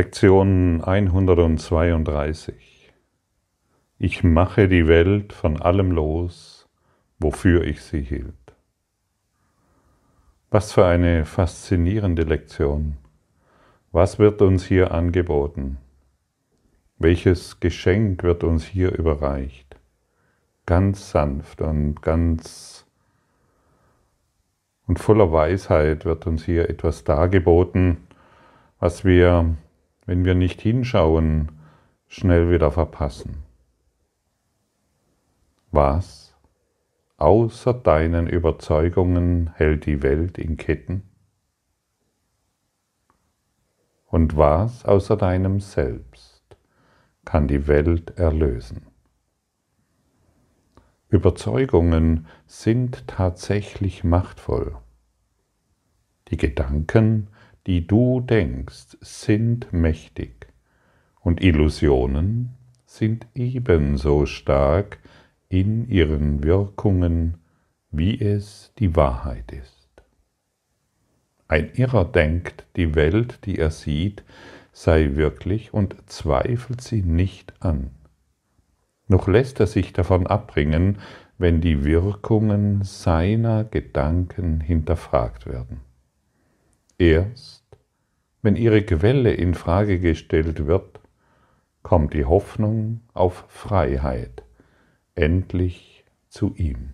Lektion 132. Ich mache die Welt von allem los, wofür ich sie hielt. Was für eine faszinierende Lektion. Was wird uns hier angeboten? Welches Geschenk wird uns hier überreicht? Ganz sanft und ganz und voller Weisheit wird uns hier etwas dargeboten, was wir wenn wir nicht hinschauen, schnell wieder verpassen. Was außer deinen Überzeugungen hält die Welt in Ketten? Und was außer deinem Selbst kann die Welt erlösen? Überzeugungen sind tatsächlich machtvoll. Die Gedanken die du denkst, sind mächtig und Illusionen sind ebenso stark in ihren Wirkungen, wie es die Wahrheit ist. Ein Irrer denkt, die Welt, die er sieht, sei wirklich und zweifelt sie nicht an. Noch lässt er sich davon abbringen, wenn die Wirkungen seiner Gedanken hinterfragt werden. Erst wenn ihre Quelle in Frage gestellt wird, kommt die Hoffnung auf Freiheit endlich zu ihm.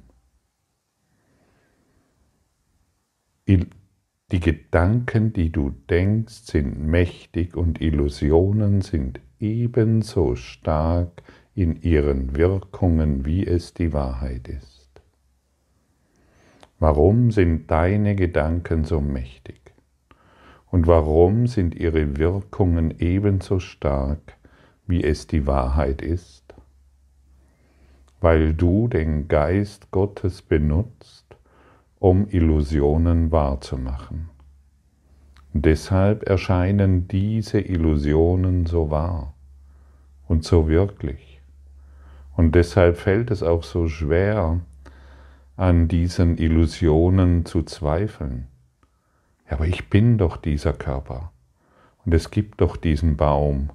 Die Gedanken, die du denkst, sind mächtig und Illusionen sind ebenso stark in ihren Wirkungen, wie es die Wahrheit ist. Warum sind deine Gedanken so mächtig? Und warum sind ihre Wirkungen ebenso stark, wie es die Wahrheit ist? Weil du den Geist Gottes benutzt, um Illusionen wahrzumachen. Deshalb erscheinen diese Illusionen so wahr und so wirklich. Und deshalb fällt es auch so schwer, an diesen Illusionen zu zweifeln ja, aber ich bin doch dieser Körper. Und es gibt doch diesen Baum.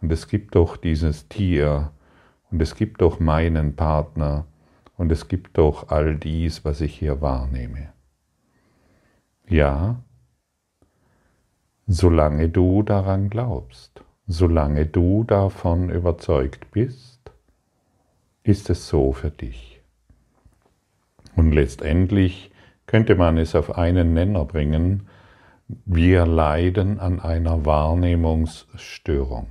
Und es gibt doch dieses Tier. Und es gibt doch meinen Partner. Und es gibt doch all dies, was ich hier wahrnehme. Ja, solange du daran glaubst, solange du davon überzeugt bist, ist es so für dich. Und letztendlich könnte man es auf einen Nenner bringen, wir leiden an einer Wahrnehmungsstörung.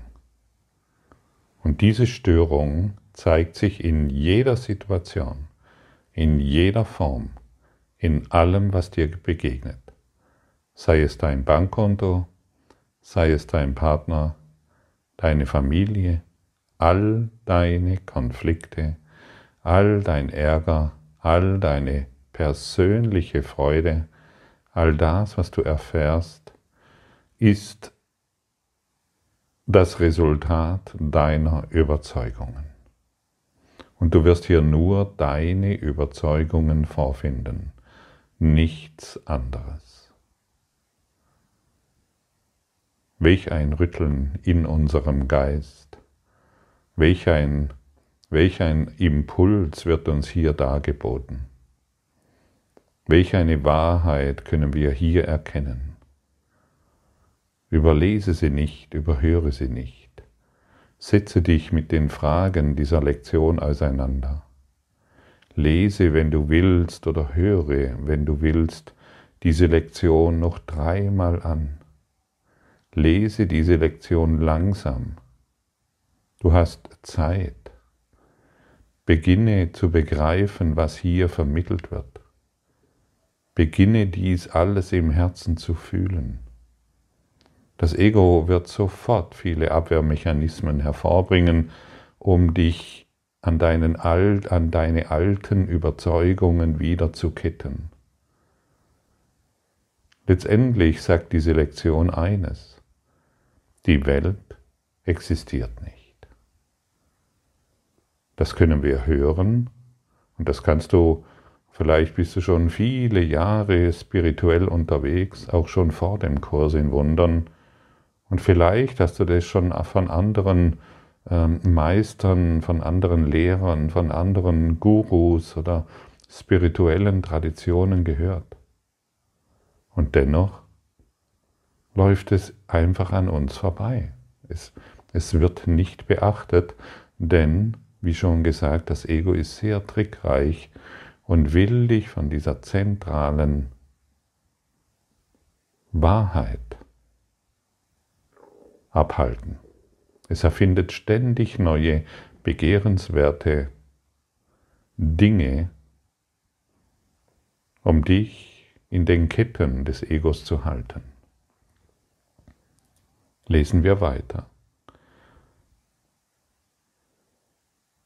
Und diese Störung zeigt sich in jeder Situation, in jeder Form, in allem, was dir begegnet. Sei es dein Bankkonto, sei es dein Partner, deine Familie, all deine Konflikte, all dein Ärger, all deine persönliche Freude, all das, was du erfährst, ist das Resultat deiner Überzeugungen. Und du wirst hier nur deine Überzeugungen vorfinden, nichts anderes. Welch ein Rütteln in unserem Geist, welch ein, welch ein Impuls wird uns hier dargeboten. Welch eine Wahrheit können wir hier erkennen? Überlese sie nicht, überhöre sie nicht. Setze dich mit den Fragen dieser Lektion auseinander. Lese, wenn du willst, oder höre, wenn du willst, diese Lektion noch dreimal an. Lese diese Lektion langsam. Du hast Zeit. Beginne zu begreifen, was hier vermittelt wird. Beginne dies alles im Herzen zu fühlen. Das Ego wird sofort viele Abwehrmechanismen hervorbringen, um dich an, deinen Alt, an deine alten Überzeugungen wieder zu ketten. Letztendlich sagt diese Lektion eines, die Welt existiert nicht. Das können wir hören und das kannst du Vielleicht bist du schon viele Jahre spirituell unterwegs, auch schon vor dem Kurs in Wundern, Und vielleicht hast du das schon von anderen ähm, Meistern, von anderen Lehrern, von anderen Gurus oder spirituellen Traditionen gehört. Und dennoch läuft es einfach an uns vorbei. Es, es wird nicht beachtet, denn, wie schon gesagt, das Ego ist sehr trickreich und will dich von dieser zentralen Wahrheit abhalten. Es erfindet ständig neue, begehrenswerte Dinge, um dich in den Ketten des Egos zu halten. Lesen wir weiter.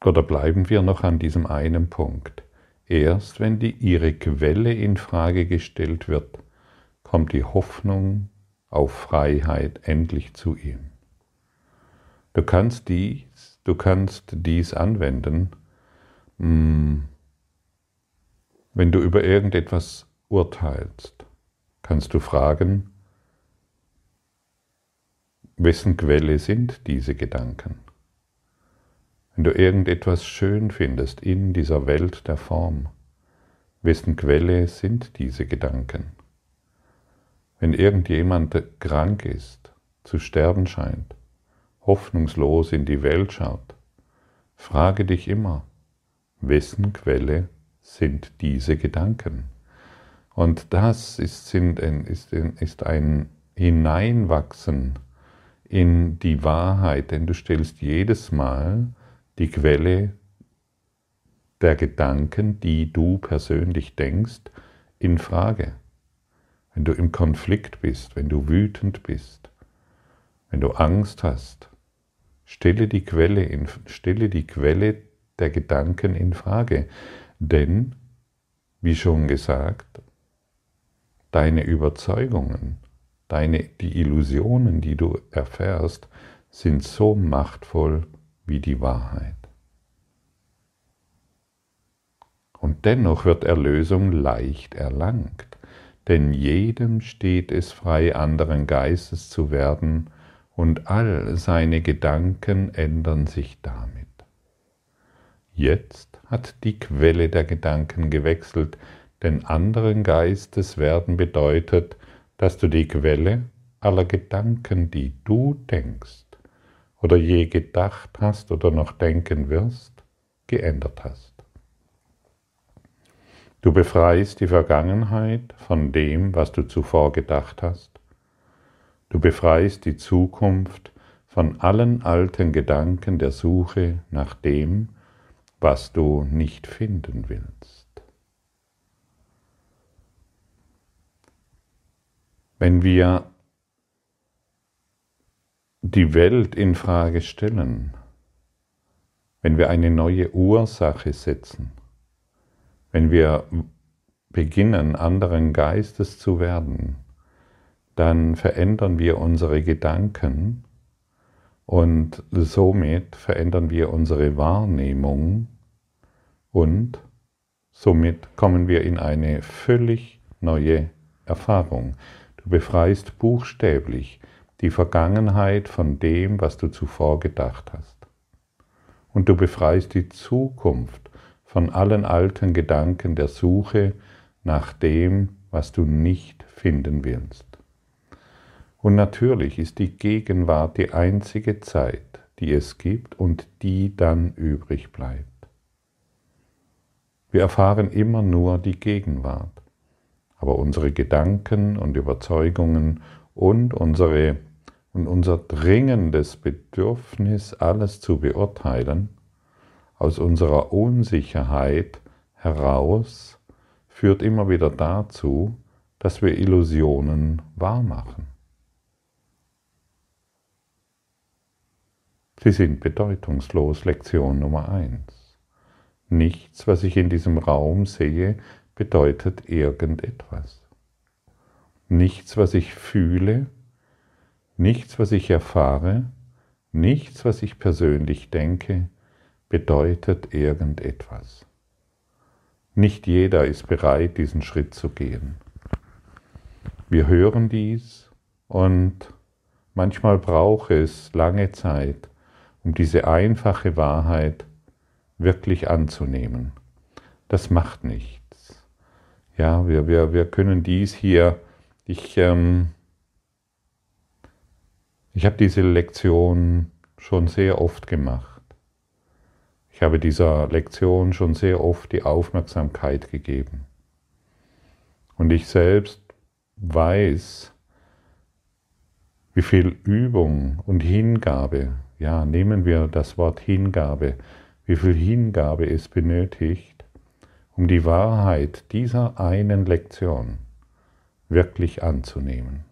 Oder bleiben wir noch an diesem einen Punkt. Erst wenn die, ihre Quelle in Frage gestellt wird, kommt die Hoffnung auf Freiheit endlich zu ihm. Du kannst dies, du kannst dies anwenden, hm, wenn du über irgendetwas urteilst, kannst du fragen, wessen Quelle sind diese Gedanken? Wenn du irgendetwas schön findest in dieser Welt der Form, wessen Quelle sind diese Gedanken? Wenn irgendjemand krank ist, zu sterben scheint, hoffnungslos in die Welt schaut, frage dich immer, wessen Quelle sind diese Gedanken? Und das ist, ein Hineinwachsen in die Wahrheit, denn du stellst jedes Mal die Quelle der Gedanken, die du persönlich denkst, in Frage. Wenn du im Konflikt bist, wenn du wütend bist, wenn du Angst hast, stelle die Quelle, in, stelle die Quelle der Gedanken in Frage. Denn, wie schon gesagt, deine Überzeugungen, deine, die Illusionen, die du erfährst, sind so machtvoll wie die Wahrheit. Und dennoch wird Erlösung leicht erlangt, denn jedem steht es frei, anderen Geistes zu werden, und all seine Gedanken ändern sich damit. Jetzt hat die Quelle der Gedanken gewechselt, denn anderen Geistes werden bedeutet, dass du die Quelle aller Gedanken, die du denkst oder je gedacht hast oder noch denken wirst, geändert hast. Du befreist die Vergangenheit von dem, was du zuvor gedacht hast. Du befreist die Zukunft von allen alten Gedanken der Suche nach dem, was du nicht finden willst. Wenn wir die Welt in Frage stellen, wenn wir eine neue Ursache setzen, wenn wir beginnen, anderen Geistes zu werden, dann verändern wir unsere Gedanken und somit verändern wir unsere Wahrnehmung und somit kommen wir in eine völlig neue Erfahrung. Du befreist buchstäblich die Vergangenheit von dem, was du zuvor gedacht hast. Und du befreist die Zukunft von allen alten Gedanken der Suche nach dem, was du nicht finden willst. Und natürlich ist die Gegenwart die einzige Zeit, die es gibt und die dann übrig bleibt. Wir erfahren immer nur die Gegenwart, aber unsere Gedanken und Überzeugungen und, unsere, und unser dringendes Bedürfnis, alles zu beurteilen, aus unserer Unsicherheit heraus, führt immer wieder dazu, dass wir Illusionen wahrmachen. Sie sind bedeutungslos. Lektion Nummer eins. Nichts, was ich in diesem Raum sehe, bedeutet irgendetwas. Nichts, was ich fühle, nichts, was ich erfahre, nichts, was ich persönlich denke, bedeutet irgendetwas. Nicht jeder ist bereit, diesen Schritt zu gehen. Wir hören dies und manchmal braucht es lange Zeit, um diese einfache Wahrheit wirklich anzunehmen. Das macht nichts. Ja, wir, wir, wir können dies hier, ich, ähm, ich habe diese Lektion schon sehr oft gemacht. Ich habe dieser Lektion schon sehr oft die Aufmerksamkeit gegeben. Und ich selbst weiß, wie viel Übung und Hingabe, ja, nehmen wir das Wort Hingabe, wie viel Hingabe es benötigt, um die Wahrheit dieser einen Lektion wirklich anzunehmen.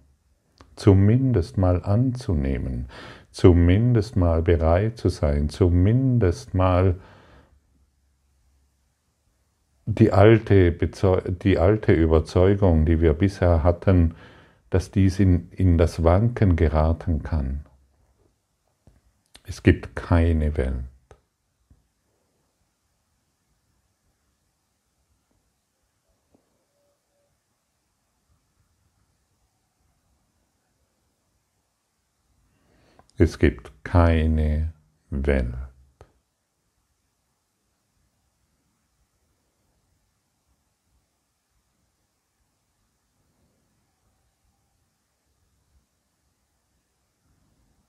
Zumindest mal anzunehmen, zumindest mal bereit zu sein, zumindest mal die alte, die alte Überzeugung, die wir bisher hatten, dass dies in, in das Wanken geraten kann. Es gibt keine Welt. Es gibt keine Welt.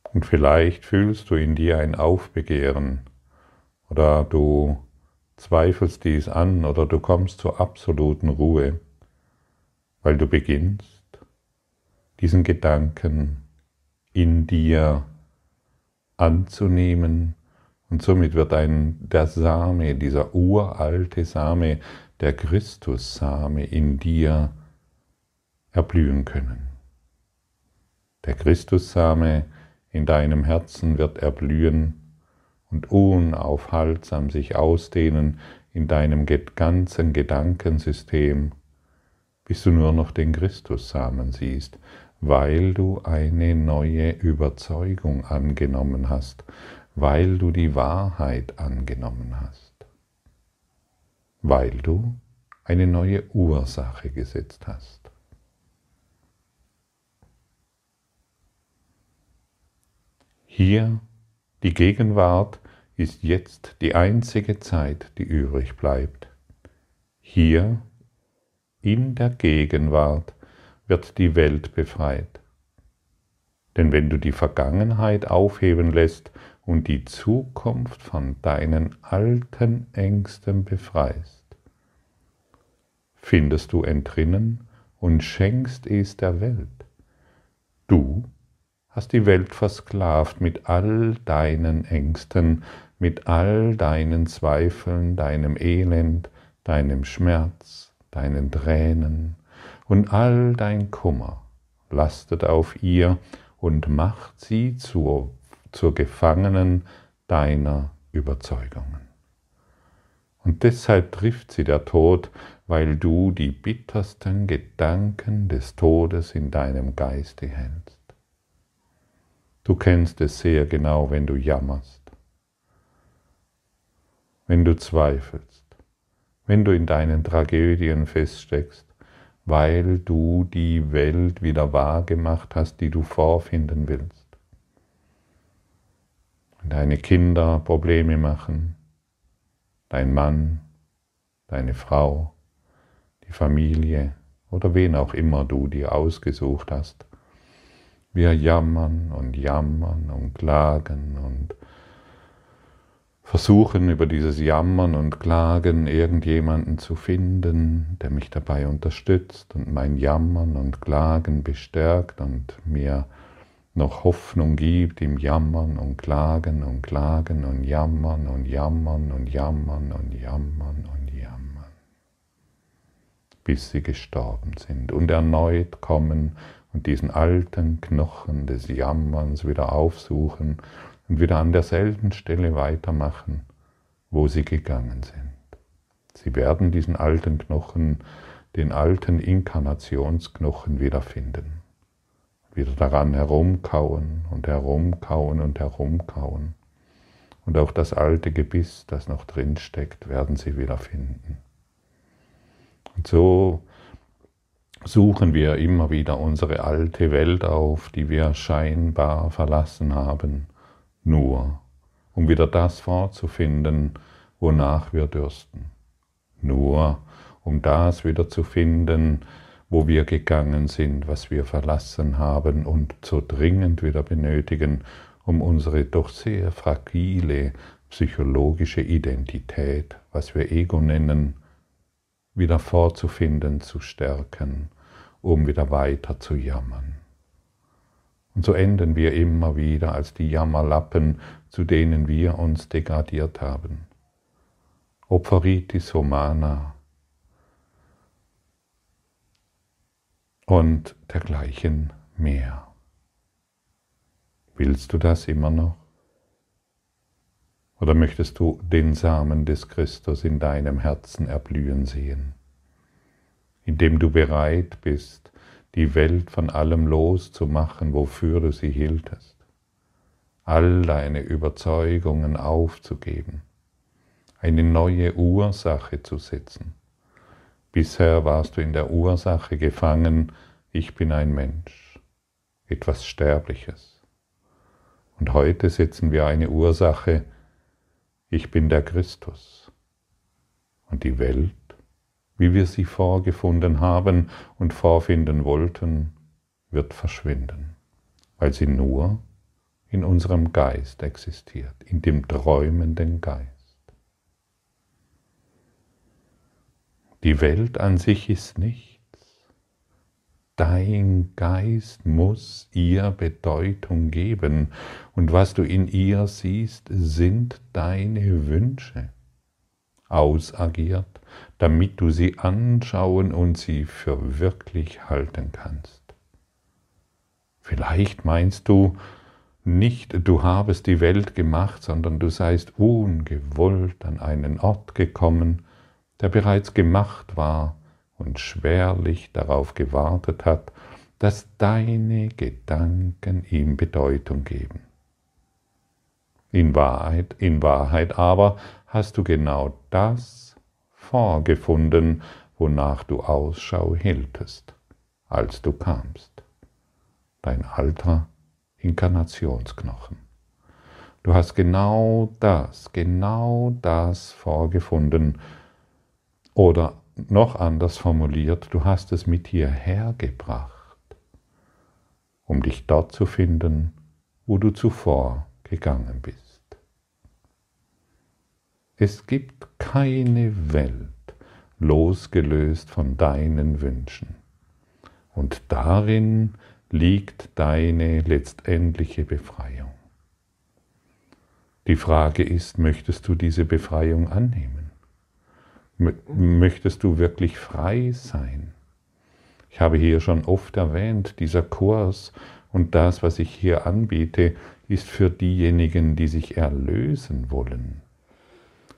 Und vielleicht fühlst du in dir ein Aufbegehren oder du zweifelst dies an oder du kommst zur absoluten Ruhe, weil du beginnst, diesen Gedanken in dir anzunehmen. Und somit wird ein, der Same, dieser uralte Same, der Christussame in dir erblühen können. Der Christussame in deinem Herzen wird erblühen und unaufhaltsam sich ausdehnen in deinem ganzen Gedankensystem, bis du nur noch den Christussamen siehst, weil du eine neue Überzeugung angenommen hast, weil du die Wahrheit angenommen hast, weil du eine neue Ursache gesetzt hast. Hier die Gegenwart ist jetzt die einzige Zeit, die übrig bleibt. Hier in der Gegenwart wird die Welt befreit. Denn wenn du die Vergangenheit aufheben lässt und die Zukunft von deinen alten Ängsten befreist, findest du Entrinnen und schenkst es der Welt. Du hast die Welt versklavt mit all deinen Ängsten, mit all deinen Zweifeln, deinem Elend, deinem Schmerz, deinen Tränen, und all dein Kummer lastet auf ihr und macht sie zur, zur Gefangenen deiner Überzeugungen. Und deshalb trifft sie der Tod, weil du die bittersten Gedanken des Todes in deinem Geiste hältst. Du kennst es sehr genau, wenn du jammerst, wenn du zweifelst, wenn du in deinen Tragödien feststeckst, weil du die Welt wieder wahr gemacht hast, die du vorfinden willst. Deine Kinder Probleme machen, dein Mann, deine Frau, die Familie oder wen auch immer du dir ausgesucht hast. Wir jammern und jammern und klagen und versuchen über dieses Jammern und Klagen irgendjemanden zu finden, der mich dabei unterstützt und mein Jammern und Klagen bestärkt und mir noch Hoffnung gibt im Jammern und Klagen und Klagen und Jammern und Jammern und Jammern und Jammern und Jammern, bis sie gestorben sind und erneut kommen und diesen alten Knochen des Jammerns wieder aufsuchen und wieder an derselben Stelle weitermachen, wo sie gegangen sind. Sie werden diesen alten Knochen, den alten Inkarnationsknochen wiederfinden. Wieder daran herumkauen und herumkauen und herumkauen. Und auch das alte Gebiss, das noch drin steckt, werden sie wiederfinden. Und so suchen wir immer wieder unsere alte Welt auf, die wir scheinbar verlassen haben, nur um wieder das vorzufinden, wonach wir dürsten, nur um das wieder zu finden, wo wir gegangen sind, was wir verlassen haben und so dringend wieder benötigen, um unsere doch sehr fragile psychologische Identität, was wir Ego nennen, wieder vorzufinden, zu stärken, um wieder weiter zu jammern. Und so enden wir immer wieder als die Jammerlappen, zu denen wir uns degradiert haben. Opferitis humana und dergleichen mehr. Willst du das immer noch? Oder möchtest du den Samen des Christus in deinem Herzen erblühen sehen, indem du bereit bist, die Welt von allem loszumachen, wofür du sie hieltest, all deine Überzeugungen aufzugeben, eine neue Ursache zu setzen. Bisher warst du in der Ursache gefangen, ich bin ein Mensch, etwas Sterbliches. Und heute setzen wir eine Ursache, ich bin der Christus. Und die Welt, wie wir sie vorgefunden haben und vorfinden wollten, wird verschwinden, weil sie nur in unserem Geist existiert, in dem träumenden Geist. Die Welt an sich ist nicht Dein Geist muss ihr Bedeutung geben. Und was du in ihr siehst, sind deine Wünsche ausagiert, damit du sie anschauen und sie für wirklich halten kannst. Vielleicht meinst du nicht, du habest die Welt gemacht, sondern du seist ungewollt an einen Ort gekommen, der bereits gemacht war und schwerlich darauf gewartet hat, dass deine Gedanken ihm Bedeutung geben. In Wahrheit, in Wahrheit aber hast du genau das vorgefunden, wonach du Ausschau hieltest, als du kamst. Dein alter Inkarnationsknochen. Du hast genau das, genau das vorgefunden oder noch anders formuliert, du hast es mit hierher gebracht, um dich dort zu finden, wo du zuvor gegangen bist. Es gibt keine Welt losgelöst von deinen Wünschen. Und darin liegt deine letztendliche Befreiung. Die Frage ist, möchtest du diese Befreiung annehmen? Möchtest du wirklich frei sein? Ich habe hier schon oft erwähnt, dieser Kurs und das, was ich hier anbiete, ist für diejenigen, die sich erlösen wollen.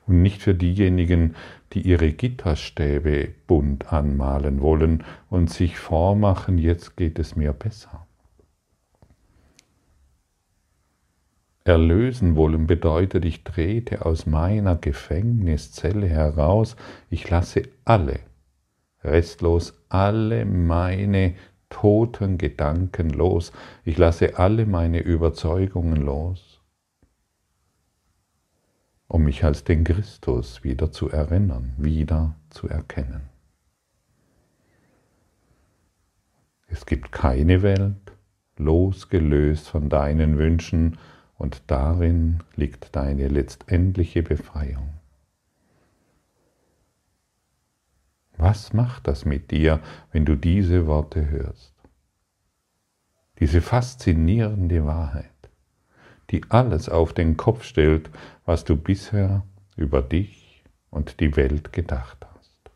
Und nicht für diejenigen, die ihre Gitterstäbe bunt anmalen wollen und sich vormachen, jetzt geht es mir besser. Erlösen wollen bedeutet, ich trete aus meiner Gefängniszelle heraus, ich lasse alle, restlos alle meine toten Gedanken los, ich lasse alle meine Überzeugungen los, um mich als den Christus wieder zu erinnern, wieder zu erkennen. Es gibt keine Welt, losgelöst von deinen Wünschen, und darin liegt deine letztendliche Befreiung. Was macht das mit dir, wenn du diese Worte hörst? Diese faszinierende Wahrheit, die alles auf den Kopf stellt, was du bisher über dich und die Welt gedacht hast.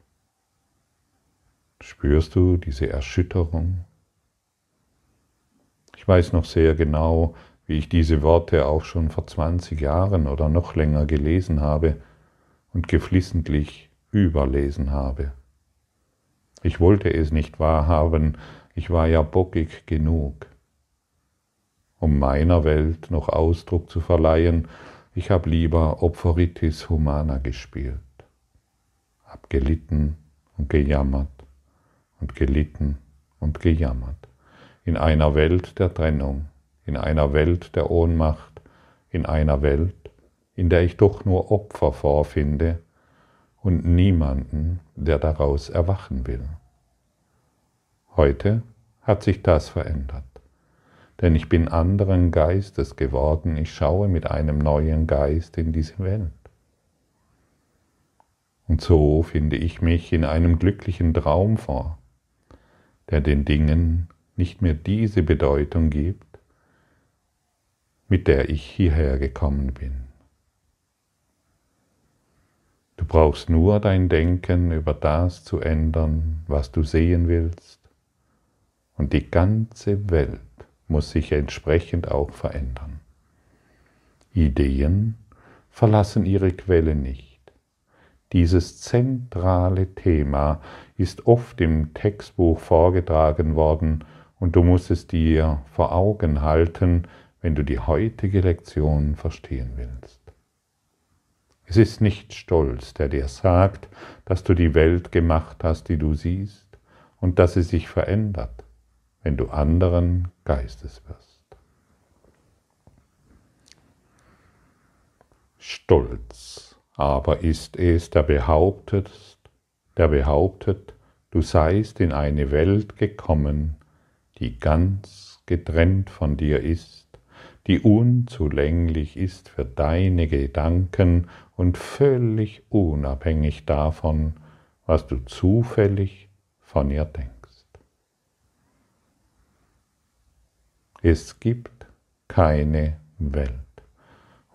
Spürst du diese Erschütterung? Ich weiß noch sehr genau, wie ich diese Worte auch schon vor 20 Jahren oder noch länger gelesen habe und geflissentlich überlesen habe. Ich wollte es nicht wahrhaben, ich war ja bockig genug. Um meiner Welt noch Ausdruck zu verleihen, ich habe lieber Opferitis Humana gespielt, hab gelitten und gejammert und gelitten und gejammert. In einer Welt der Trennung, in einer Welt der Ohnmacht, in einer Welt, in der ich doch nur Opfer vorfinde und niemanden, der daraus erwachen will. Heute hat sich das verändert, denn ich bin anderen Geistes geworden, ich schaue mit einem neuen Geist in diese Welt. Und so finde ich mich in einem glücklichen Traum vor, der den Dingen nicht mehr diese Bedeutung gibt, mit der ich hierher gekommen bin. Du brauchst nur dein Denken über das zu ändern, was du sehen willst, und die ganze Welt muss sich entsprechend auch verändern. Ideen verlassen ihre Quelle nicht. Dieses zentrale Thema ist oft im Textbuch vorgetragen worden und du musst es dir vor Augen halten, wenn du die heutige Lektion verstehen willst. Es ist nicht Stolz, der dir sagt, dass du die Welt gemacht hast, die du siehst, und dass sie sich verändert, wenn du anderen Geistes wirst. Stolz aber ist es, der behauptet, der behauptet, du seist in eine Welt gekommen, die ganz getrennt von dir ist, die unzulänglich ist für deine Gedanken und völlig unabhängig davon, was du zufällig von ihr denkst. Es gibt keine Welt.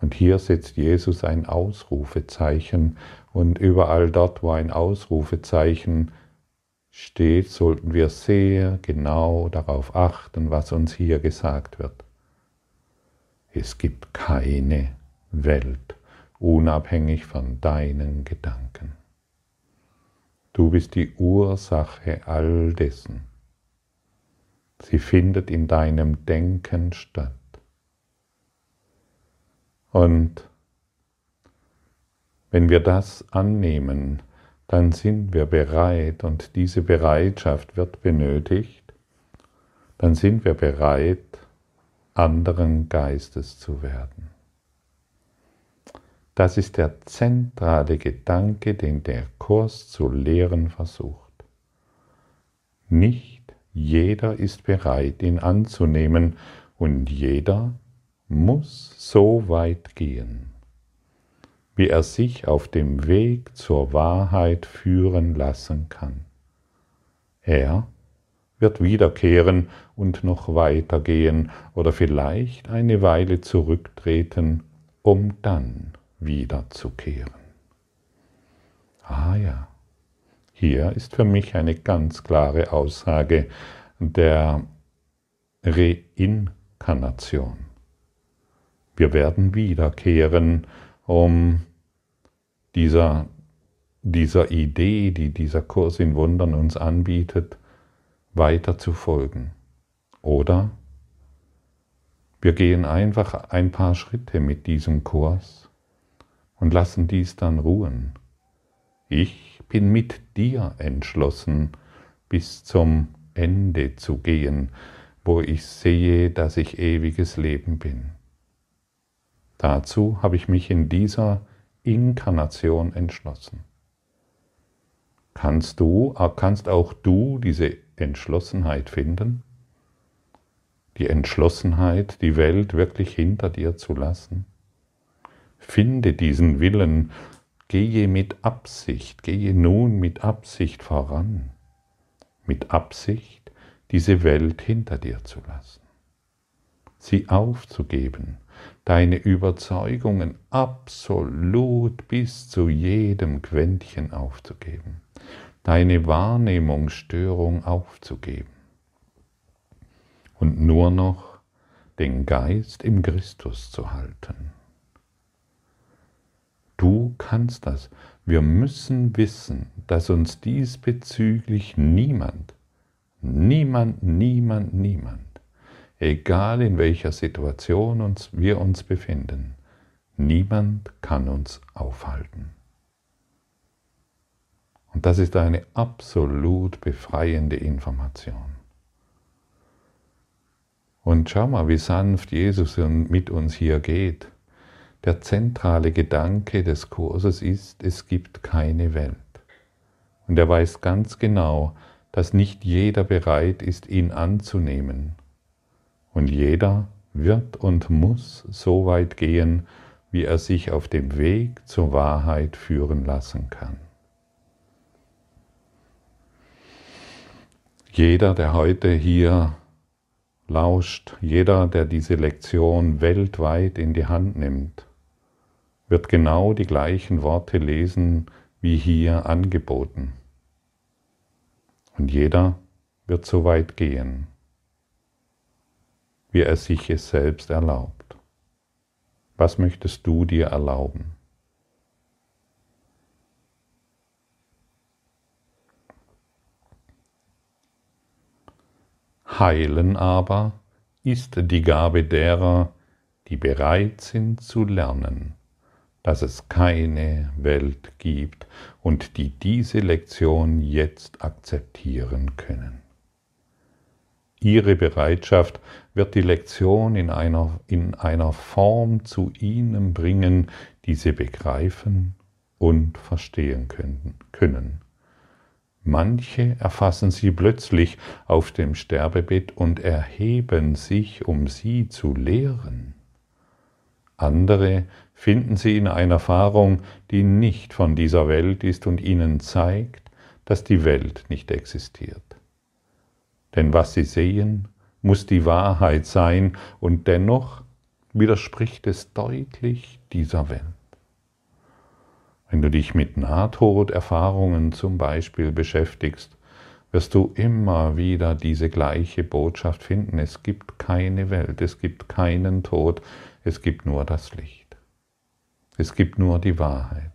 Und hier setzt Jesus ein Ausrufezeichen und überall dort, wo ein Ausrufezeichen steht, sollten wir sehr genau darauf achten, was uns hier gesagt wird. Es gibt keine Welt unabhängig von deinen Gedanken. Du bist die Ursache all dessen. Sie findet in deinem Denken statt. Und wenn wir das annehmen, dann sind wir bereit und diese Bereitschaft wird benötigt, dann sind wir bereit, anderen Geistes zu werden. Das ist der zentrale Gedanke, den der Kurs zu lehren versucht. Nicht jeder ist bereit, ihn anzunehmen und jeder muss so weit gehen, wie er sich auf dem Weg zur Wahrheit führen lassen kann. Er wird wiederkehren und noch weitergehen oder vielleicht eine Weile zurücktreten, um dann wiederzukehren. Ah ja, hier ist für mich eine ganz klare Aussage der Reinkarnation. Wir werden wiederkehren, um dieser, dieser Idee, die dieser Kurs in Wundern uns anbietet, weiter zu folgen. Oder wir gehen einfach ein paar Schritte mit diesem Kurs und lassen dies dann ruhen. Ich bin mit dir entschlossen, bis zum Ende zu gehen, wo ich sehe, dass ich ewiges Leben bin. Dazu habe ich mich in dieser Inkarnation entschlossen. Kannst du, kannst auch du diese Entschlossenheit finden? Die Entschlossenheit, die Welt wirklich hinter dir zu lassen? Finde diesen Willen, gehe mit Absicht, gehe nun mit Absicht voran, mit Absicht, diese Welt hinter dir zu lassen, sie aufzugeben, deine Überzeugungen absolut bis zu jedem Quäntchen aufzugeben, deine Wahrnehmungsstörung aufzugeben und nur noch den Geist im Christus zu halten. Du kannst das. Wir müssen wissen, dass uns diesbezüglich niemand, niemand, niemand, niemand egal in welcher Situation uns, wir uns befinden. Niemand kann uns aufhalten. Und das ist eine absolut befreiende Information. Und schau mal, wie sanft Jesus mit uns hier geht. Der zentrale Gedanke des Kurses ist, es gibt keine Welt. Und er weiß ganz genau, dass nicht jeder bereit ist, ihn anzunehmen. Und jeder wird und muss so weit gehen, wie er sich auf dem Weg zur Wahrheit führen lassen kann. Jeder, der heute hier lauscht, jeder, der diese Lektion weltweit in die Hand nimmt, wird genau die gleichen Worte lesen wie hier angeboten. Und jeder wird so weit gehen, wie er sich es selbst erlaubt. Was möchtest du dir erlauben? Heilen aber ist die Gabe derer, die bereit sind zu lernen, dass es keine Welt gibt und die diese Lektion jetzt akzeptieren können. Ihre Bereitschaft wird die Lektion in einer, in einer Form zu ihnen bringen, die sie begreifen und verstehen können. können. Manche erfassen sie plötzlich auf dem Sterbebett und erheben sich, um sie zu lehren. Andere finden sie in einer Erfahrung, die nicht von dieser Welt ist und ihnen zeigt, dass die Welt nicht existiert. Denn was sie sehen, muss die Wahrheit sein und dennoch widerspricht es deutlich dieser Welt. Wenn du dich mit Nahtoderfahrungen zum Beispiel beschäftigst, wirst du immer wieder diese gleiche Botschaft finden. Es gibt keine Welt, es gibt keinen Tod, es gibt nur das Licht. Es gibt nur die Wahrheit.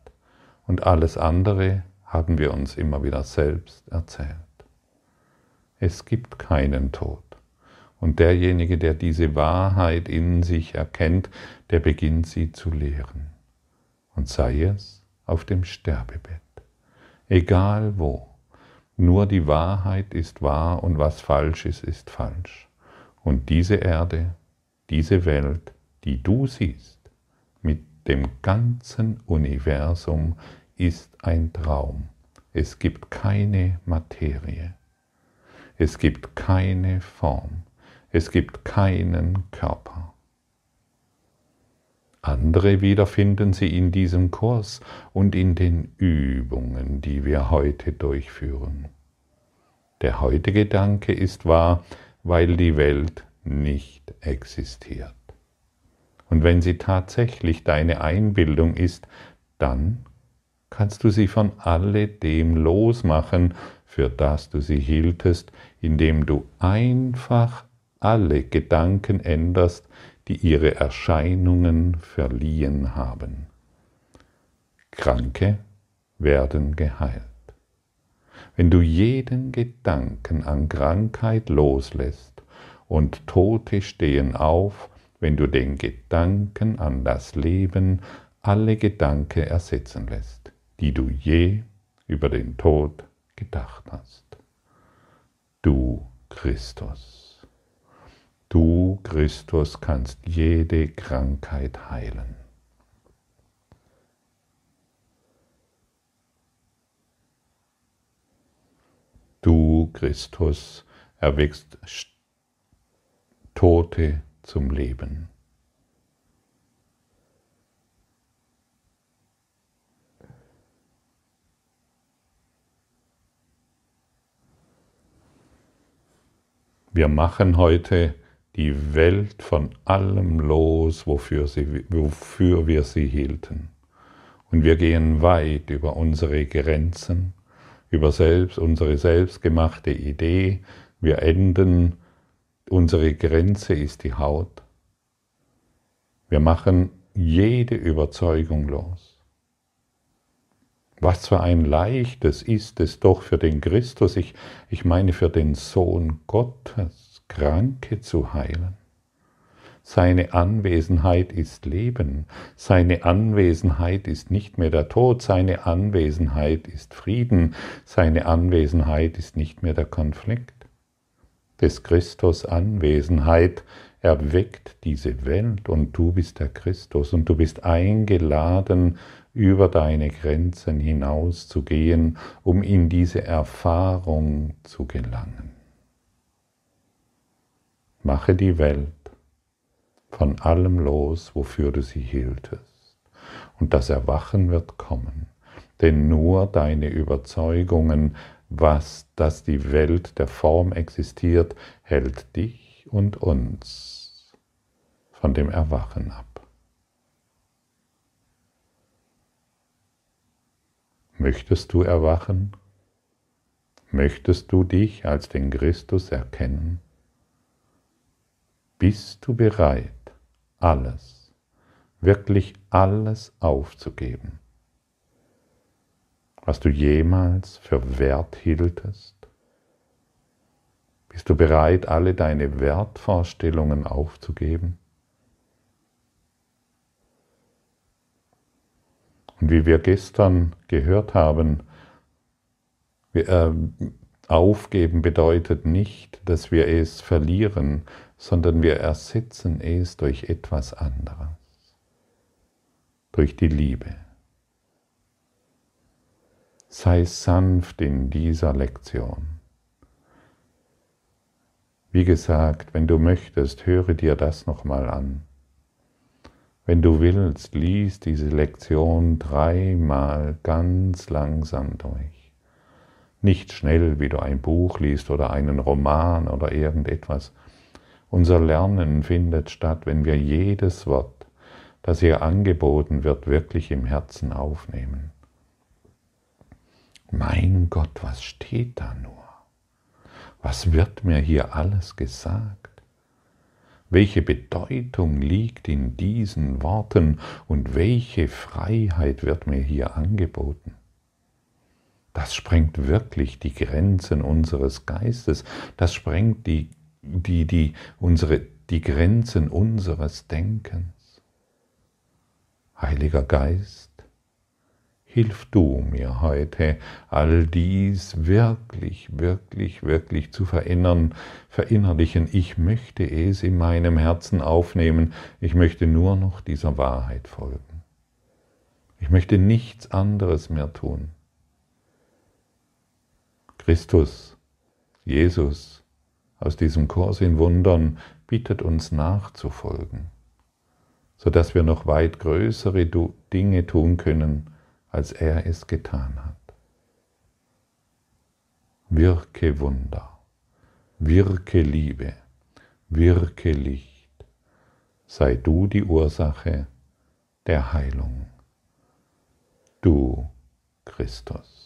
Und alles andere haben wir uns immer wieder selbst erzählt. Es gibt keinen Tod. Und derjenige, der diese Wahrheit in sich erkennt, der beginnt sie zu lehren. Und sei es auf dem Sterbebett. Egal wo. Nur die Wahrheit ist wahr und was falsch ist, ist falsch. Und diese Erde, diese Welt, die du siehst, dem ganzen Universum, ist ein Traum. Es gibt keine Materie. Es gibt keine Form. Es gibt keinen Körper. Andere wieder finden Sie in diesem Kurs und in den Übungen, die wir heute durchführen. Der heutige Gedanke ist wahr, weil die Welt nicht existiert. Und wenn sie tatsächlich deine Einbildung ist, dann kannst du sie von alledem losmachen, für das du sie hieltest, indem du einfach alle Gedanken änderst, die ihre Erscheinungen verliehen haben. Kranke werden geheilt. Wenn du jeden Gedanken an Krankheit loslässt und Tote stehen auf, wenn du den Gedanken an das Leben alle Gedanken ersetzen lässt, die du je über den Tod gedacht hast. Du Christus. Du, Christus, kannst jede Krankheit heilen. Du, Christus, erweckst Tote zum Leben. Wir machen heute die Welt von allem los, wofür, sie, wofür wir sie hielten. Und wir gehen weit über unsere Grenzen, über selbst, unsere selbstgemachte Idee. Wir enden, unsere Grenze ist die Haut. Wir machen jede Überzeugung los. Was für ein leichtes ist es doch für den Christus, ich, ich meine für den Sohn Gottes, Kranke zu heilen. Seine Anwesenheit ist Leben. Seine Anwesenheit ist nicht mehr der Tod. Seine Anwesenheit ist Frieden. Seine Anwesenheit ist nicht mehr der Konflikt. Des Christus Anwesenheit erweckt diese Welt und du bist der Christus und du bist eingeladen, über deine Grenzen hinaus zu gehen, um in diese Erfahrung zu gelangen. Mache die Welt von allem los, wofür du sie hieltest. Und das Erwachen wird kommen, denn nur deine Überzeugungen, was, dass die Welt der Form existiert, hält dich und uns von dem Erwachen ab. Möchtest du erwachen? Möchtest du dich als den Christus erkennen? Bist du bereit, alles, wirklich alles aufzugeben, was du jemals für wert hieltest? Bist du bereit, alle deine Wertvorstellungen aufzugeben? Und wie wir gestern gehört haben, äh, aufgeben bedeutet nicht, dass wir es verlieren, sondern wir ersetzen es durch etwas anderes, durch die Liebe. Sei sanft in dieser Lektion. Wie gesagt, wenn du möchtest, höre dir das nochmal an. Wenn du willst, lies diese Lektion dreimal ganz langsam durch. Nicht schnell, wie du ein Buch liest oder einen Roman oder irgendetwas, unser Lernen findet statt, wenn wir jedes Wort, das hier angeboten wird, wirklich im Herzen aufnehmen. Mein Gott, was steht da nur? Was wird mir hier alles gesagt? Welche Bedeutung liegt in diesen Worten und welche Freiheit wird mir hier angeboten? Das sprengt wirklich die Grenzen unseres Geistes, das sprengt die die, die, unsere, die Grenzen unseres Denkens. Heiliger Geist, hilf du mir heute, all dies wirklich, wirklich, wirklich zu verinnern, verinnerlichen. Ich möchte es in meinem Herzen aufnehmen. Ich möchte nur noch dieser Wahrheit folgen. Ich möchte nichts anderes mehr tun. Christus, Jesus, aus diesem Kurs in Wundern bittet uns nachzufolgen, sodass wir noch weit größere Dinge tun können, als er es getan hat. Wirke Wunder, wirke Liebe, wirke Licht, sei du die Ursache der Heilung, du Christus.